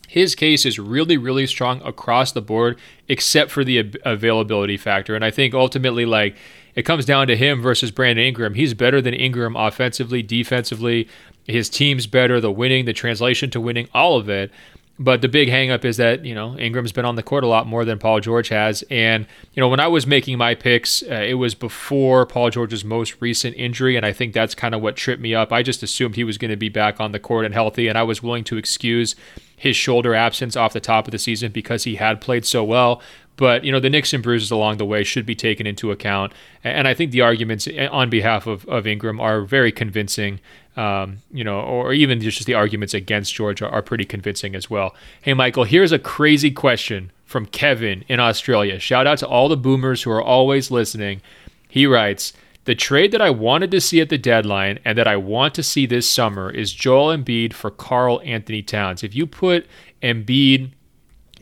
his case is really, really strong across the board, except for the availability factor. And I think ultimately, like, it comes down to him versus Brandon Ingram. He's better than Ingram offensively, defensively. His team's better, the winning, the translation to winning, all of it. But the big hangup is that you know Ingram's been on the court a lot more than Paul George has, and you know when I was making my picks, uh, it was before Paul George's most recent injury, and I think that's kind of what tripped me up. I just assumed he was going to be back on the court and healthy, and I was willing to excuse his shoulder absence off the top of the season because he had played so well. But you know the nicks and bruises along the way should be taken into account, and I think the arguments eh, on behalf of, of Ingram are very convincing um, you know, or even just the arguments against Georgia are pretty convincing as well. Hey, Michael, here's a crazy question from Kevin in Australia. Shout out to all the boomers who are always listening. He writes, the trade that I wanted to see at the deadline and that I want to see this summer is Joel Embiid for Karl-Anthony Towns. If you put Embiid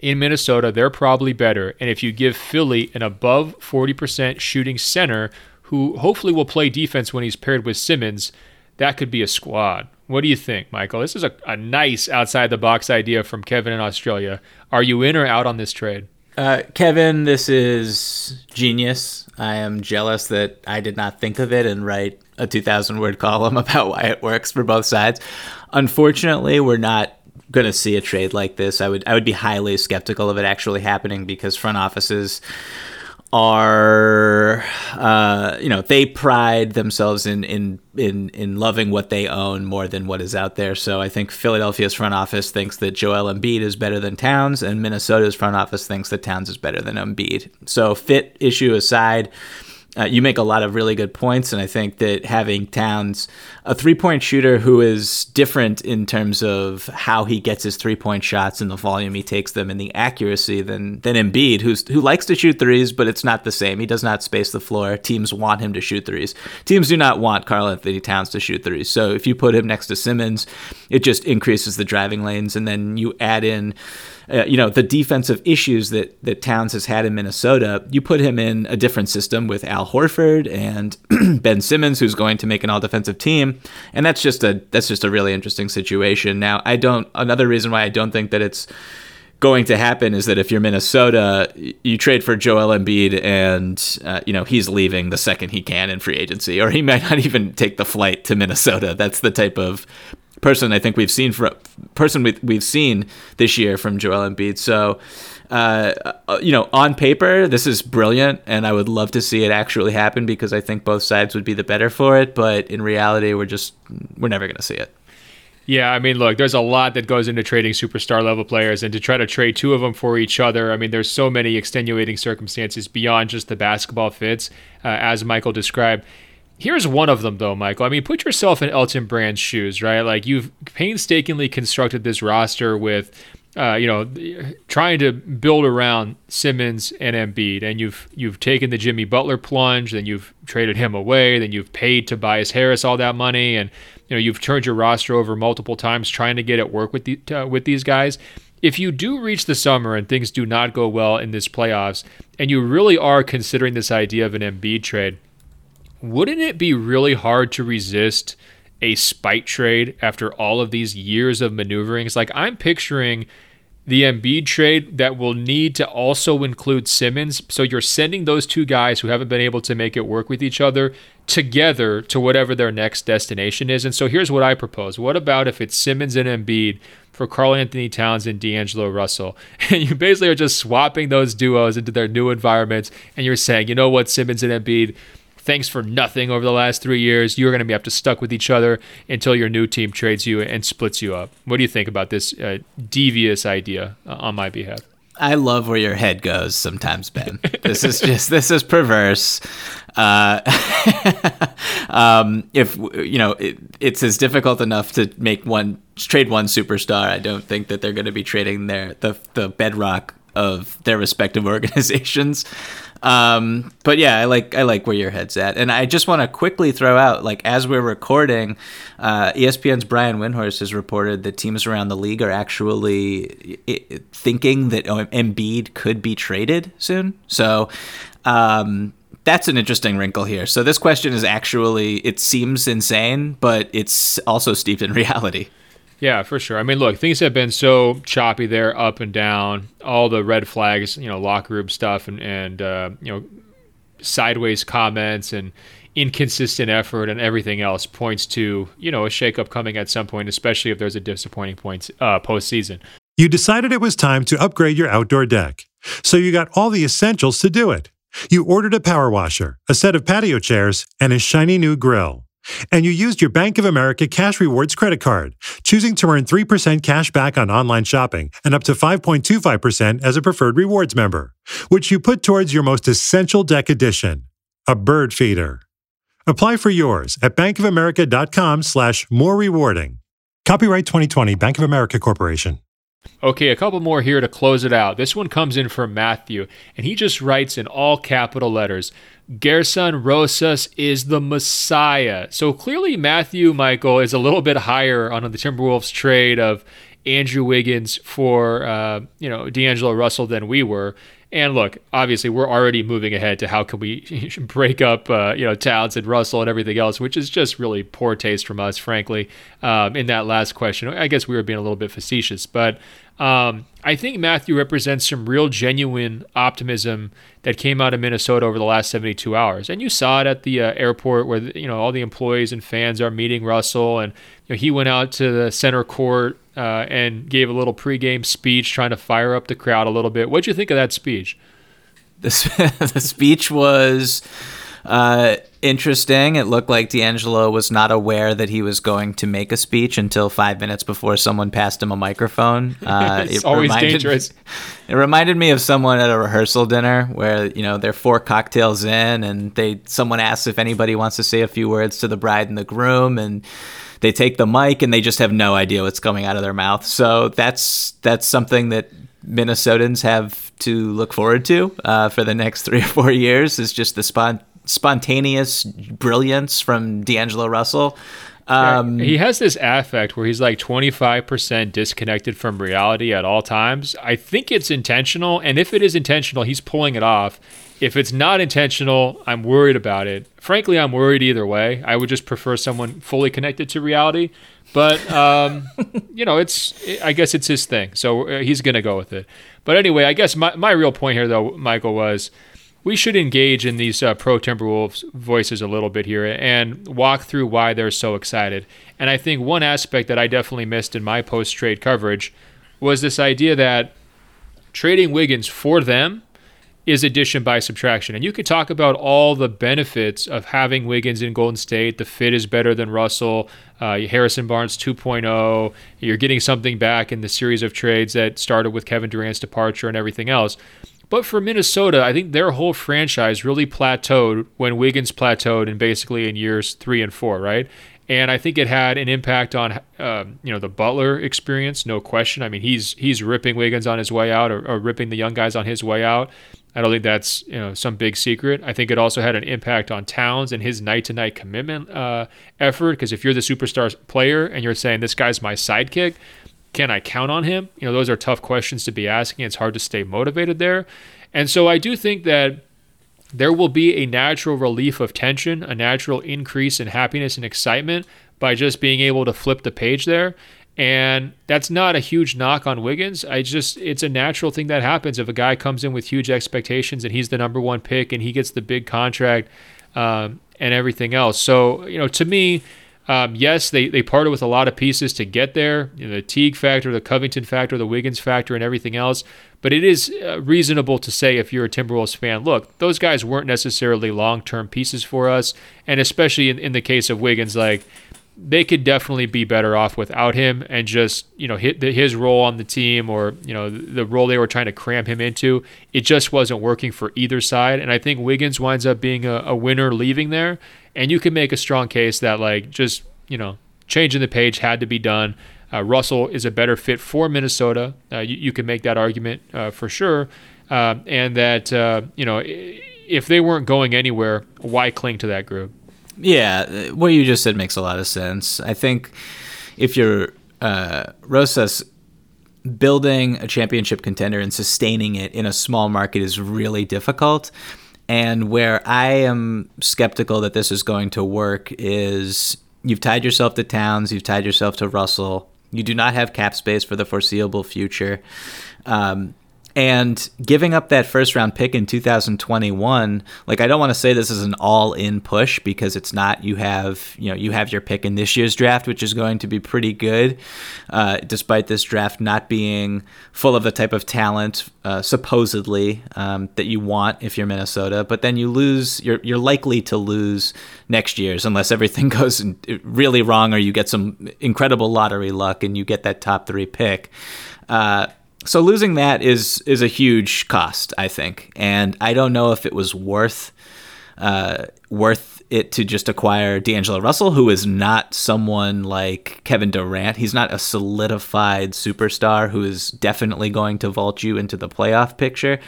in Minnesota, they're probably better. And if you give Philly an above 40% shooting center who hopefully will play defense when he's paired with Simmons, that could be a squad. What do you think, Michael? This is a, a nice outside the box idea from Kevin in Australia. Are you in or out on this trade? Uh, Kevin, this is genius. I am jealous that I did not think of it and write a 2,000 word column about why it works for both sides. Unfortunately, we're not going to see a trade like this. I would I would be highly skeptical of it actually happening because front offices are uh, you know they pride themselves in in in in loving what they own more than what is out there. So I think Philadelphia's front office thinks that Joel Embiid is better than Towns, and Minnesota's front office thinks that Towns is better than Embiid. So fit issue aside, uh, you make a lot of really good points, and I think that having Towns, a three point shooter who is different in terms of how he gets his three point shots and the volume he takes them and the accuracy than than Embiid, who's who likes to shoot threes, but it's not the same. He does not space the floor. Teams want him to shoot threes. Teams do not want Karl Anthony Towns to shoot threes. So if you put him next to Simmons, it just increases the driving lanes, and then you add in uh, you know the defensive issues that that Towns has had in Minnesota, you put him in a different system with Al Horford and Ben Simmons, who's going to make an all defensive team, and that's just a that's just a really interesting situation. Now, I don't. Another reason why I don't think that it's going to happen is that if you're Minnesota, you trade for Joel Embiid, and uh, you know he's leaving the second he can in free agency, or he might not even take the flight to Minnesota. That's the type of person I think we've seen for person we, we've seen this year from Joel Embiid. So, uh, uh, you know, on paper, this is brilliant, and I would love to see it actually happen because I think both sides would be the better for it. But in reality, we're just we're never going to see it. Yeah, I mean, look, there's a lot that goes into trading superstar level players, and to try to trade two of them for each other, I mean, there's so many extenuating circumstances beyond just the basketball fits, uh, as Michael described. Here's one of them, though, Michael. I mean, put yourself in Elton Brand's shoes, right? Like you've painstakingly constructed this roster with, uh, you know, trying to build around Simmons and Embiid, and you've you've taken the Jimmy Butler plunge, then you've traded him away, then you've paid Tobias Harris all that money, and you know you've turned your roster over multiple times trying to get it work with the uh, with these guys. If you do reach the summer and things do not go well in this playoffs, and you really are considering this idea of an Embiid trade wouldn't it be really hard to resist a spite trade after all of these years of maneuverings? Like I'm picturing the Embiid trade that will need to also include Simmons. So you're sending those two guys who haven't been able to make it work with each other together to whatever their next destination is. And so here's what I propose. What about if it's Simmons and Embiid for Karl Anthony Towns and D'Angelo Russell? And you basically are just swapping those duos into their new environments and you're saying, you know what, Simmons and Embiid, thanks for nothing over the last three years. You're going to be have to stuck with each other until your new team trades you and splits you up. What do you think about this uh, devious idea uh, on my behalf? I love where your head goes sometimes, Ben. This is just this is perverse. Uh, um, if you know, it, it's as difficult enough to make one trade one superstar. I don't think that they're going to be trading their the the bedrock of their respective organizations. Um, but yeah, I like I like where your head's at, and I just want to quickly throw out like as we're recording, uh, ESPN's Brian Windhorst has reported that teams around the league are actually thinking that Embiid could be traded soon. So. Um, that's an interesting wrinkle here. So this question is actually it seems insane, but it's also steeped in reality. Yeah, for sure. I mean, look, things have been so choppy there, up and down. All the red flags, you know, locker room stuff, and and uh, you know, sideways comments and inconsistent effort and everything else points to you know a shakeup coming at some point, especially if there's a disappointing point uh, postseason. You decided it was time to upgrade your outdoor deck, so you got all the essentials to do it. You ordered a power washer, a set of patio chairs, and a shiny new grill. And you used your Bank of America Cash Rewards credit card, choosing to earn 3% cash back on online shopping and up to 5.25% as a preferred rewards member, which you put towards your most essential deck addition, a bird feeder. Apply for yours at bankofamerica.com slash more rewarding. Copyright 2020 Bank of America Corporation. Okay, a couple more here to close it out. This one comes in from Matthew, and he just writes in all capital letters Gersson Rosas is the Messiah. So clearly, Matthew Michael is a little bit higher on the Timberwolves trade of Andrew Wiggins for uh, you know D'Angelo Russell than we were. And look, obviously, we're already moving ahead to how can we break up, uh, you know, Towns and Russell and everything else, which is just really poor taste from us, frankly. Um, in that last question, I guess we were being a little bit facetious, but um, I think Matthew represents some real genuine optimism that came out of Minnesota over the last 72 hours. And you saw it at the uh, airport where you know all the employees and fans are meeting Russell, and you know, he went out to the center court uh, and gave a little pregame speech, trying to fire up the crowd a little bit. What'd you think of that speech? The, the speech was uh, interesting. It looked like D'Angelo was not aware that he was going to make a speech until five minutes before someone passed him a microphone. Uh, it's it always reminded, dangerous. It reminded me of someone at a rehearsal dinner where you know they're four cocktails in, and they someone asks if anybody wants to say a few words to the bride and the groom, and they take the mic and they just have no idea what's coming out of their mouth. So that's that's something that Minnesotans have to look forward to uh, for the next three or four years. Is just the spont- spontaneous brilliance from D'Angelo Russell. Um, he has this affect where he's like 25% disconnected from reality at all times. I think it's intentional. And if it is intentional, he's pulling it off. If it's not intentional, I'm worried about it. Frankly, I'm worried either way. I would just prefer someone fully connected to reality. But, um, you know, it's, I guess it's his thing. So uh, he's going to go with it. But anyway, I guess my, my real point here, though, Michael, was we should engage in these uh, pro Timberwolves voices a little bit here and walk through why they're so excited. And I think one aspect that I definitely missed in my post trade coverage was this idea that trading Wiggins for them is addition by subtraction. And you could talk about all the benefits of having Wiggins in Golden State. The fit is better than Russell, uh, Harrison Barnes 2.0. You're getting something back in the series of trades that started with Kevin Durant's departure and everything else. But for Minnesota, I think their whole franchise really plateaued when Wiggins plateaued in basically in years three and four, right? And I think it had an impact on um, you know the Butler experience, no question. I mean, he's he's ripping Wiggins on his way out, or, or ripping the young guys on his way out. I don't think that's you know some big secret. I think it also had an impact on Towns and his night to night commitment uh, effort. Because if you're the superstar player and you're saying this guy's my sidekick, can I count on him? You know, those are tough questions to be asking. It's hard to stay motivated there. And so I do think that there will be a natural relief of tension, a natural increase in happiness and excitement by just being able to flip the page there. And that's not a huge knock on Wiggins. I just, it's a natural thing that happens if a guy comes in with huge expectations and he's the number one pick and he gets the big contract um, and everything else. So, you know, to me, um, yes, they, they parted with a lot of pieces to get there, you know, the Teague factor, the Covington factor, the Wiggins factor, and everything else. But it is uh, reasonable to say, if you're a Timberwolves fan, look, those guys weren't necessarily long term pieces for us. And especially in, in the case of Wiggins, like, they could definitely be better off without him and just you know his role on the team or you know the role they were trying to cram him into it just wasn't working for either side and i think wiggins winds up being a, a winner leaving there and you can make a strong case that like just you know changing the page had to be done. Uh, Russell is a better fit for Minnesota. Uh, you, you, can make that argument uh, for sure, uh, and that uh, you know if they weren't going anywhere, why cling to that group? Yeah, what you just said makes a lot of sense. I think if you're uh, Rosas building a championship contender and sustaining it in a small market is really difficult. And where I am skeptical that this is going to work is you've tied yourself to Towns, you've tied yourself to Russell. You do not have cap space for the foreseeable future. Um, and giving up that first round pick in 2021, like I don't want to say this is an all in push because it's not. You have, you know, you have your pick in this year's draft, which is going to be pretty good, uh, despite this draft not being full of the type of talent, uh, supposedly, um, that you want if you're Minnesota. But then you lose, you're, you're likely to lose next year's unless everything goes really wrong or you get some incredible lottery luck and you get that top three pick. Uh, so losing that is is a huge cost, I think, and I don't know if it was worth uh, worth it to just acquire D'Angelo Russell, who is not someone like Kevin Durant. He's not a solidified superstar who is definitely going to vault you into the playoff picture.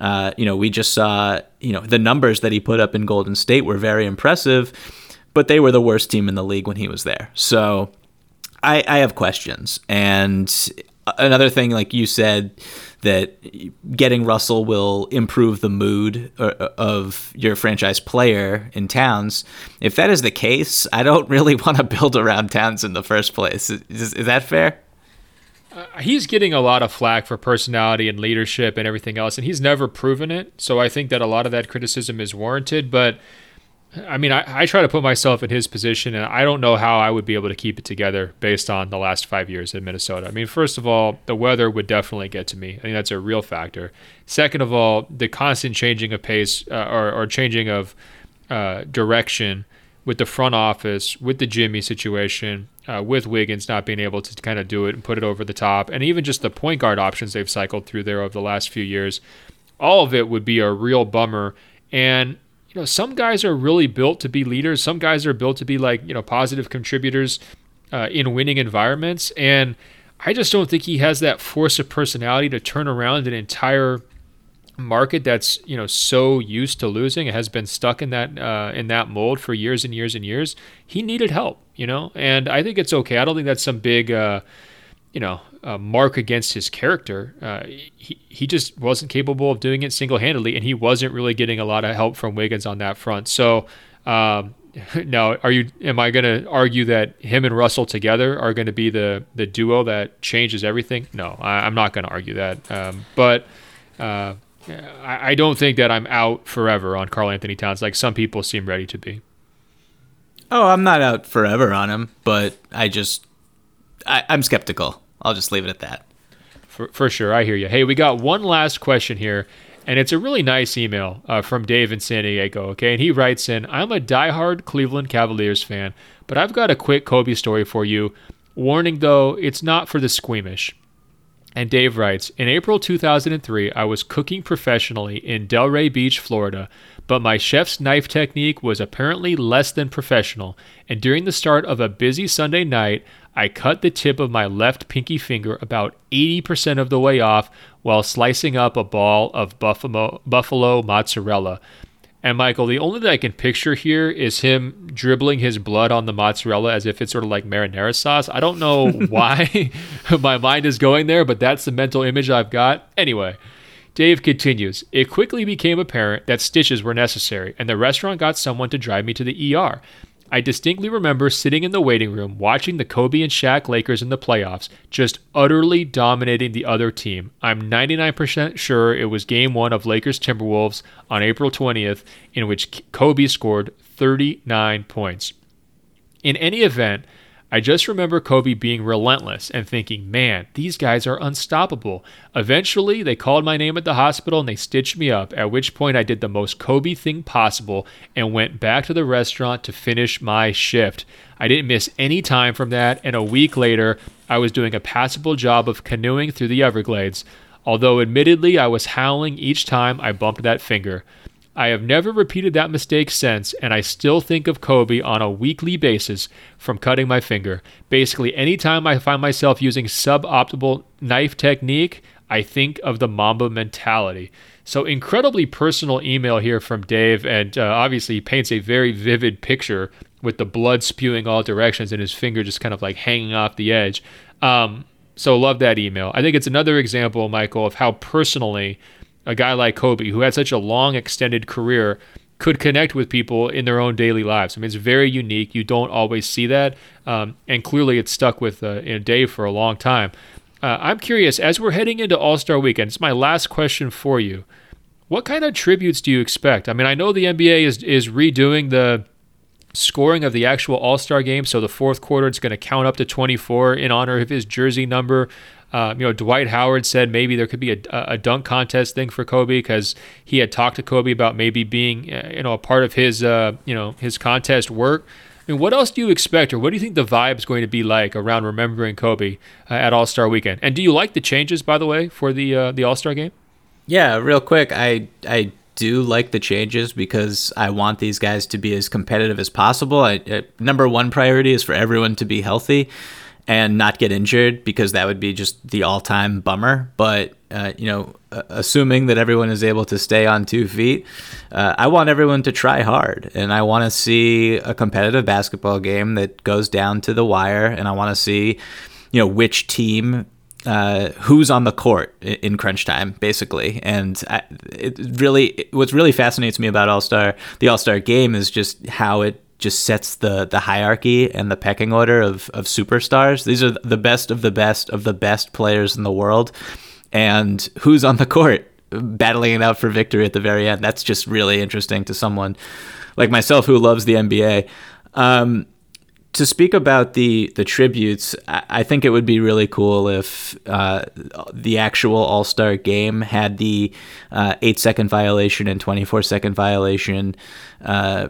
Uh, you know, we just saw you know the numbers that he put up in Golden State were very impressive, but they were the worst team in the league when he was there. So. I, I have questions, and another thing, like you said, that getting Russell will improve the mood uh, of your franchise player in Towns. If that is the case, I don't really want to build around Towns in the first place. Is, is that fair? Uh, he's getting a lot of flack for personality and leadership and everything else, and he's never proven it. So I think that a lot of that criticism is warranted. But I mean, I, I try to put myself in his position, and I don't know how I would be able to keep it together based on the last five years in Minnesota. I mean, first of all, the weather would definitely get to me. I think that's a real factor. Second of all, the constant changing of pace uh, or, or changing of uh, direction with the front office, with the Jimmy situation, uh, with Wiggins not being able to kind of do it and put it over the top, and even just the point guard options they've cycled through there over the last few years, all of it would be a real bummer. And you know, some guys are really built to be leaders. Some guys are built to be like, you know, positive contributors uh, in winning environments. And I just don't think he has that force of personality to turn around an entire market that's you know so used to losing has been stuck in that uh, in that mold for years and years and years he needed help you know and i think it's okay i don't think that's some big uh, you know mark against his character. Uh, he he just wasn't capable of doing it single handedly, and he wasn't really getting a lot of help from Wiggins on that front. So. Um, now, are you? Am I going to argue that him and Russell together are going to be the the duo that changes everything? No, I, am not going to argue that. Um, but uh, I, I don't think that I'm out forever on Karl Anthony Towns, like some people seem ready to be. Oh, I'm not out forever on him, but I just I, I'm skeptical. I'll just leave it at that. For, for sure. I hear you. Hey, we got one last question here, and it's a really nice email uh, from Dave in San Diego. Okay. And he writes in I'm a diehard Cleveland Cavaliers fan, but I've got a quick Kobe story for you. Warning though, it's not for the squeamish. And Dave writes In April 2003, I was cooking professionally in Delray Beach, Florida, but my chef's knife technique was apparently less than professional. And during the start of a busy Sunday night, I cut the tip of my left pinky finger about 80% of the way off while slicing up a ball of buffalo, buffalo mozzarella. And Michael, the only thing I can picture here is him dribbling his blood on the mozzarella as if it's sort of like marinara sauce. I don't know why my mind is going there, but that's the mental image I've got. Anyway, Dave continues It quickly became apparent that stitches were necessary, and the restaurant got someone to drive me to the ER. I distinctly remember sitting in the waiting room watching the Kobe and Shaq Lakers in the playoffs, just utterly dominating the other team. I'm 99% sure it was game one of Lakers Timberwolves on April 20th, in which Kobe scored 39 points. In any event, I just remember Kobe being relentless and thinking, man, these guys are unstoppable. Eventually, they called my name at the hospital and they stitched me up, at which point I did the most Kobe thing possible and went back to the restaurant to finish my shift. I didn't miss any time from that, and a week later, I was doing a passable job of canoeing through the Everglades, although admittedly I was howling each time I bumped that finger. I have never repeated that mistake since, and I still think of Kobe on a weekly basis from cutting my finger. Basically, anytime I find myself using suboptimal knife technique, I think of the Mamba mentality. So, incredibly personal email here from Dave, and uh, obviously, he paints a very vivid picture with the blood spewing all directions and his finger just kind of like hanging off the edge. Um, so, love that email. I think it's another example, Michael, of how personally a guy like Kobe, who had such a long, extended career, could connect with people in their own daily lives. I mean, it's very unique. You don't always see that, um, and clearly, it's stuck with uh, you Dave for a long time. Uh, I'm curious, as we're heading into All Star Weekend, it's my last question for you. What kind of tributes do you expect? I mean, I know the NBA is is redoing the scoring of the actual All Star game, so the fourth quarter it's going to count up to 24 in honor of his jersey number. Uh, you know, Dwight Howard said maybe there could be a, a dunk contest thing for Kobe because he had talked to Kobe about maybe being, uh, you know, a part of his, uh, you know, his contest work. I mean, what else do you expect, or what do you think the vibe is going to be like around remembering Kobe uh, at All Star Weekend? And do you like the changes, by the way, for the uh, the All Star game? Yeah, real quick, I I do like the changes because I want these guys to be as competitive as possible. I, uh, number one priority is for everyone to be healthy and not get injured because that would be just the all-time bummer. But uh, you know, assuming that everyone is able to stay on two feet, uh, I want everyone to try hard, and I want to see a competitive basketball game that goes down to the wire, and I want to see, you know, which team. Uh, who's on the court in crunch time, basically, and I, it really, what's really fascinates me about All Star, the All Star game, is just how it just sets the the hierarchy and the pecking order of of superstars. These are the best of the best of the best players in the world, and who's on the court battling it out for victory at the very end. That's just really interesting to someone like myself who loves the NBA. Um, to speak about the the tributes, I think it would be really cool if uh, the actual All Star game had the uh, eight second violation and twenty four second violation. Uh,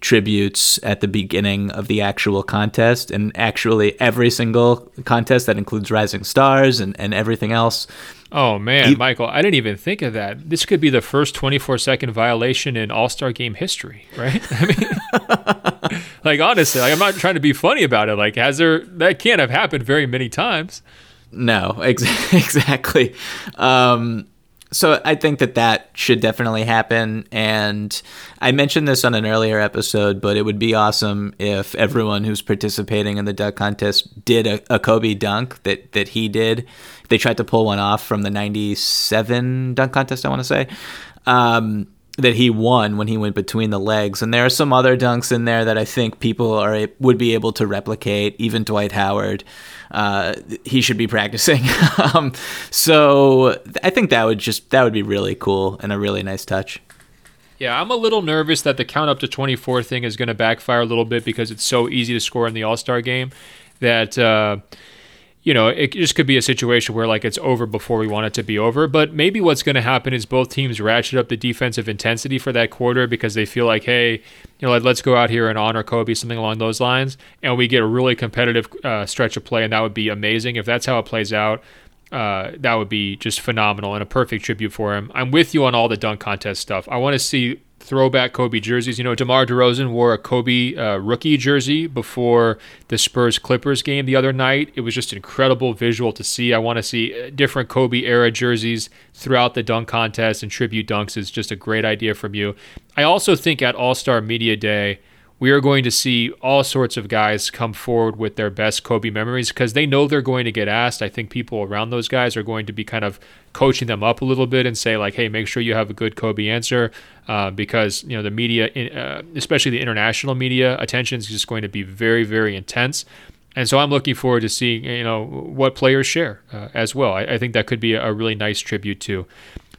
tributes at the beginning of the actual contest and actually every single contest that includes rising stars and, and everything else oh man michael i didn't even think of that this could be the first 24 second violation in all-star game history right i mean like honestly, like I'm not trying to be funny about it. Like, has there that can't have happened very many times? No, ex- exactly. Um, so I think that that should definitely happen. And I mentioned this on an earlier episode, but it would be awesome if everyone who's participating in the dunk contest did a, a Kobe dunk that that he did. They tried to pull one off from the '97 dunk contest, I want to say. Um, that he won when he went between the legs. And there are some other dunks in there that I think people are would be able to replicate. Even Dwight Howard, uh, he should be practicing. um, so I think that would just that would be really cool and a really nice touch. Yeah, I'm a little nervous that the count up to 24 thing is going to backfire a little bit because it's so easy to score in the All Star game that. Uh, you know, it just could be a situation where like it's over before we want it to be over. But maybe what's going to happen is both teams ratchet up the defensive intensity for that quarter because they feel like, hey, you know, let's go out here and honor Kobe, something along those lines, and we get a really competitive uh, stretch of play, and that would be amazing if that's how it plays out. Uh, that would be just phenomenal and a perfect tribute for him. I'm with you on all the dunk contest stuff. I want to see throwback Kobe jerseys. You know, DeMar DeRozan wore a Kobe uh, rookie jersey before the Spurs Clippers game the other night. It was just incredible visual to see. I want to see uh, different Kobe era jerseys throughout the dunk contest and tribute dunks is just a great idea from you. I also think at All Star Media Day, we are going to see all sorts of guys come forward with their best Kobe memories because they know they're going to get asked. I think people around those guys are going to be kind of coaching them up a little bit and say like, "Hey, make sure you have a good Kobe answer," uh, because you know the media, uh, especially the international media, attention is just going to be very, very intense. And so I'm looking forward to seeing you know what players share uh, as well. I, I, think that could be a, really nice tribute too.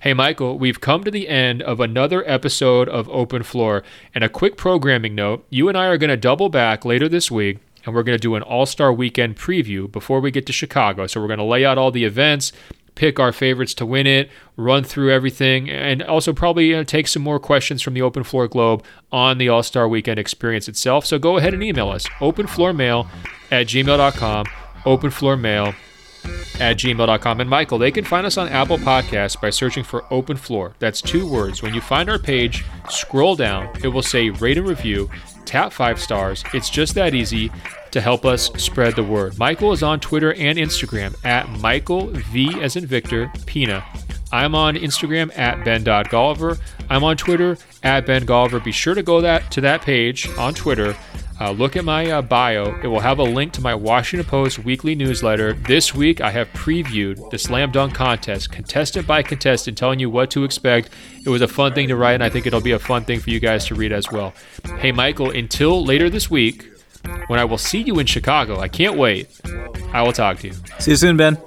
Hey, Michael, we've come to the end of another episode of Open Floor. And a quick programming note you and I are going to double back later this week and we're going to do an All Star Weekend preview before we get to Chicago. So we're going to lay out all the events, pick our favorites to win it, run through everything, and also probably you know, take some more questions from the Open Floor Globe on the All Star Weekend experience itself. So go ahead and email us openfloormail at gmail.com, openfloormail at gmail.com. And Michael, they can find us on Apple Podcasts by searching for Open Floor. That's two words. When you find our page, scroll down. It will say rate and review, tap five stars. It's just that easy to help us spread the word. Michael is on Twitter and Instagram at Michael V as in Victor Pina. I'm on Instagram at Ben.Golliver. I'm on Twitter at Ben Golliver. Be sure to go that to that page on Twitter uh, look at my uh, bio. It will have a link to my Washington Post weekly newsletter. This week, I have previewed the slam dunk contest, contestant by contestant, telling you what to expect. It was a fun thing to write, and I think it'll be a fun thing for you guys to read as well. Hey, Michael, until later this week, when I will see you in Chicago, I can't wait. I will talk to you. See you soon, Ben.